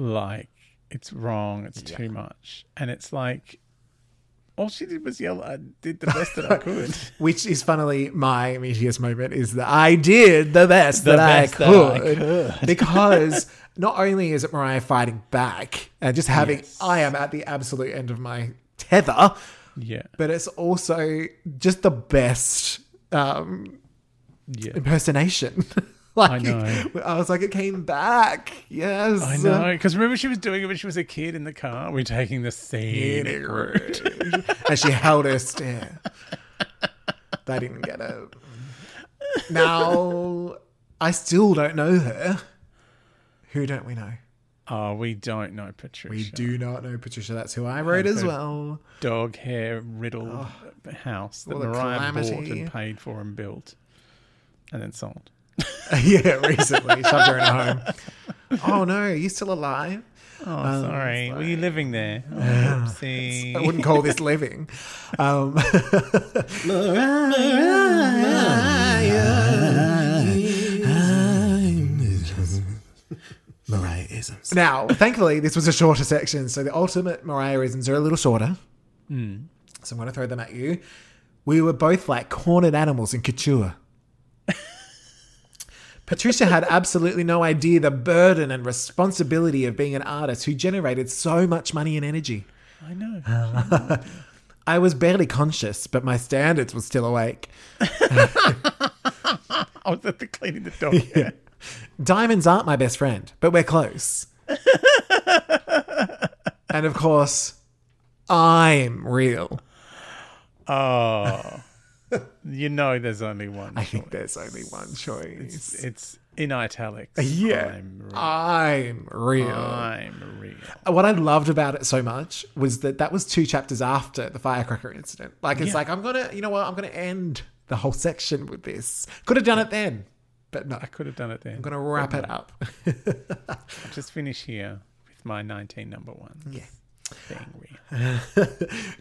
Like, it's wrong, it's too much. And it's like, all she did was yell, I did the best that I could. Which is funnily my meatiest moment is that I did the best The that, best I, that I could. could. because not only is it Mariah fighting back and just having, Yes. I am at the absolute end of my tether, yeah. but it's also just the best um, Yeah. impersonation. like, I know. I was like, it came back. Yes. I know. Because remember, she was doing it when she was a kid in the car. We're taking the scenic route. and she held her stare. They didn't get it. Now, I still don't know her. Who don't we know? Oh, we don't know Patricia. We do not know Patricia. That's who I wrote as well. Dog hair riddled house that Mariah bought and paid for and built, and then sold. yeah, recently shoved her in a home. Oh no, are you still alive? Oh, sorry. Were you living there? Oh, oopsie. I wouldn't call this living. Um, Mariah isms. now, thankfully, this was a shorter section, so the ultimate Mariahisms are a little shorter. So I'm going to throw them at you. We were both like cornered animals in couture. Patricia had absolutely no idea the burden and responsibility of being an artist who generated so much money and energy. I know. I was barely conscious, but my standards were still awake. I was at the cleaning the dog. hair. Diamonds aren't my best friend, but we're close. and of course, I'm real. Oh, you know, there's only one. I think there's only one choice. It's in italics. Yeah. I'm real. I'm real. I'm real. what I loved about it so much was that that was two chapters after the firecracker incident. Like, it's Yeah. like, I'm going to, you know what? I'm going to end the whole section with this. Could have done it then, but no. I could have done it then. I'm going to wrap it up. I'll just finish here with my 19 number one. Yeah. Real.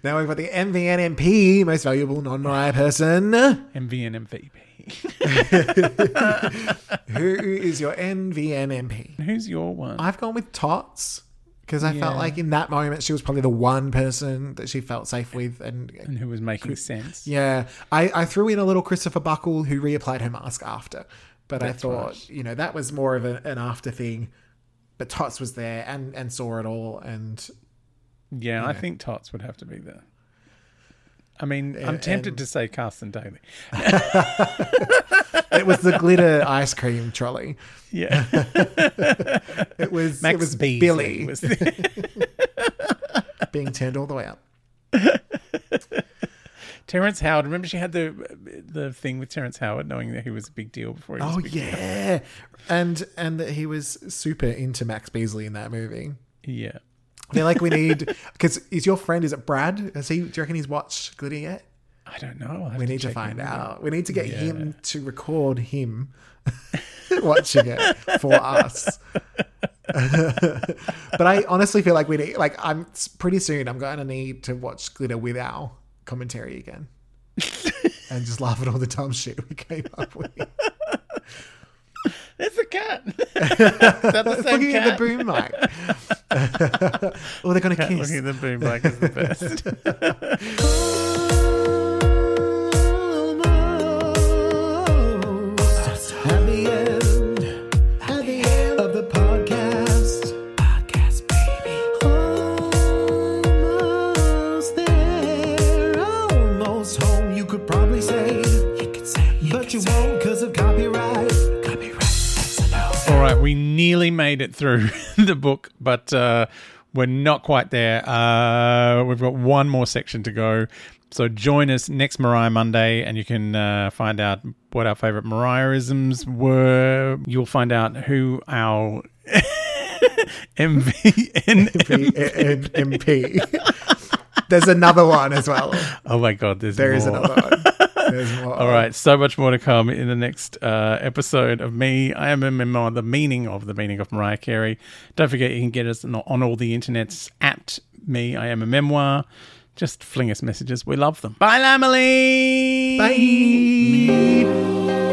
now we've got the MVNMP, most valuable non Mariah person. MVN MVP. Who is your NVNMP? Who's your one? I've gone with Tots because I felt Yeah. like in that moment she was probably the one person that she felt safe with. And and who was making sense? yeah, I, I threw in a little Christopher Buckle who reapplied her mask after. But I thought, you know, that was more of a, an after thing. But Tots was there and, and saw it all. And Yeah, I think Tots would have to be there. I mean, I'm tempted to say Carson Daly. it was the glitter ice cream trolley. Yeah, It was, Max it was Beesley Billy was being turned all the way up. Terrence Howard. Remember, she had the the thing with Terrence Howard, knowing that he was a big deal before he was. Oh big deal. yeah, and and that he was super into Max Beesley in that movie. yeah. I feel like we need because is your friend is it Brad? Has he? Do you reckon he's watched Glitter yet? I don't know. We need to find him. out. We need to get Yeah. him to record him watching it for us. but I honestly feel like we need like I'm pretty soon. I'm going to need to watch Glitter with our commentary again. and just laugh at all the dumb shit we came up with. It's a cat. Is that the same Looking at cat? the boom mic. oh, they're gonna Cat kiss. looking at the boom is the best. nearly made it through the book, but uh, we're not quite there. Uh, we've got one more section to go. So join us next Mariah Monday, and you can uh, find out what our favorite Mariahisms were. You'll find out who our MVN. MP. There's another one as well. Oh my God, there's There is another one. There's more. All right, so much more to come in the next uh, episode of me. I am a memoir, the meaning of the meaning of Mariah Carey. Don't forget, you can get us on, on all the internets at me. I am a memoir. Just fling us messages. We love them. Bye, Lambily. Bye.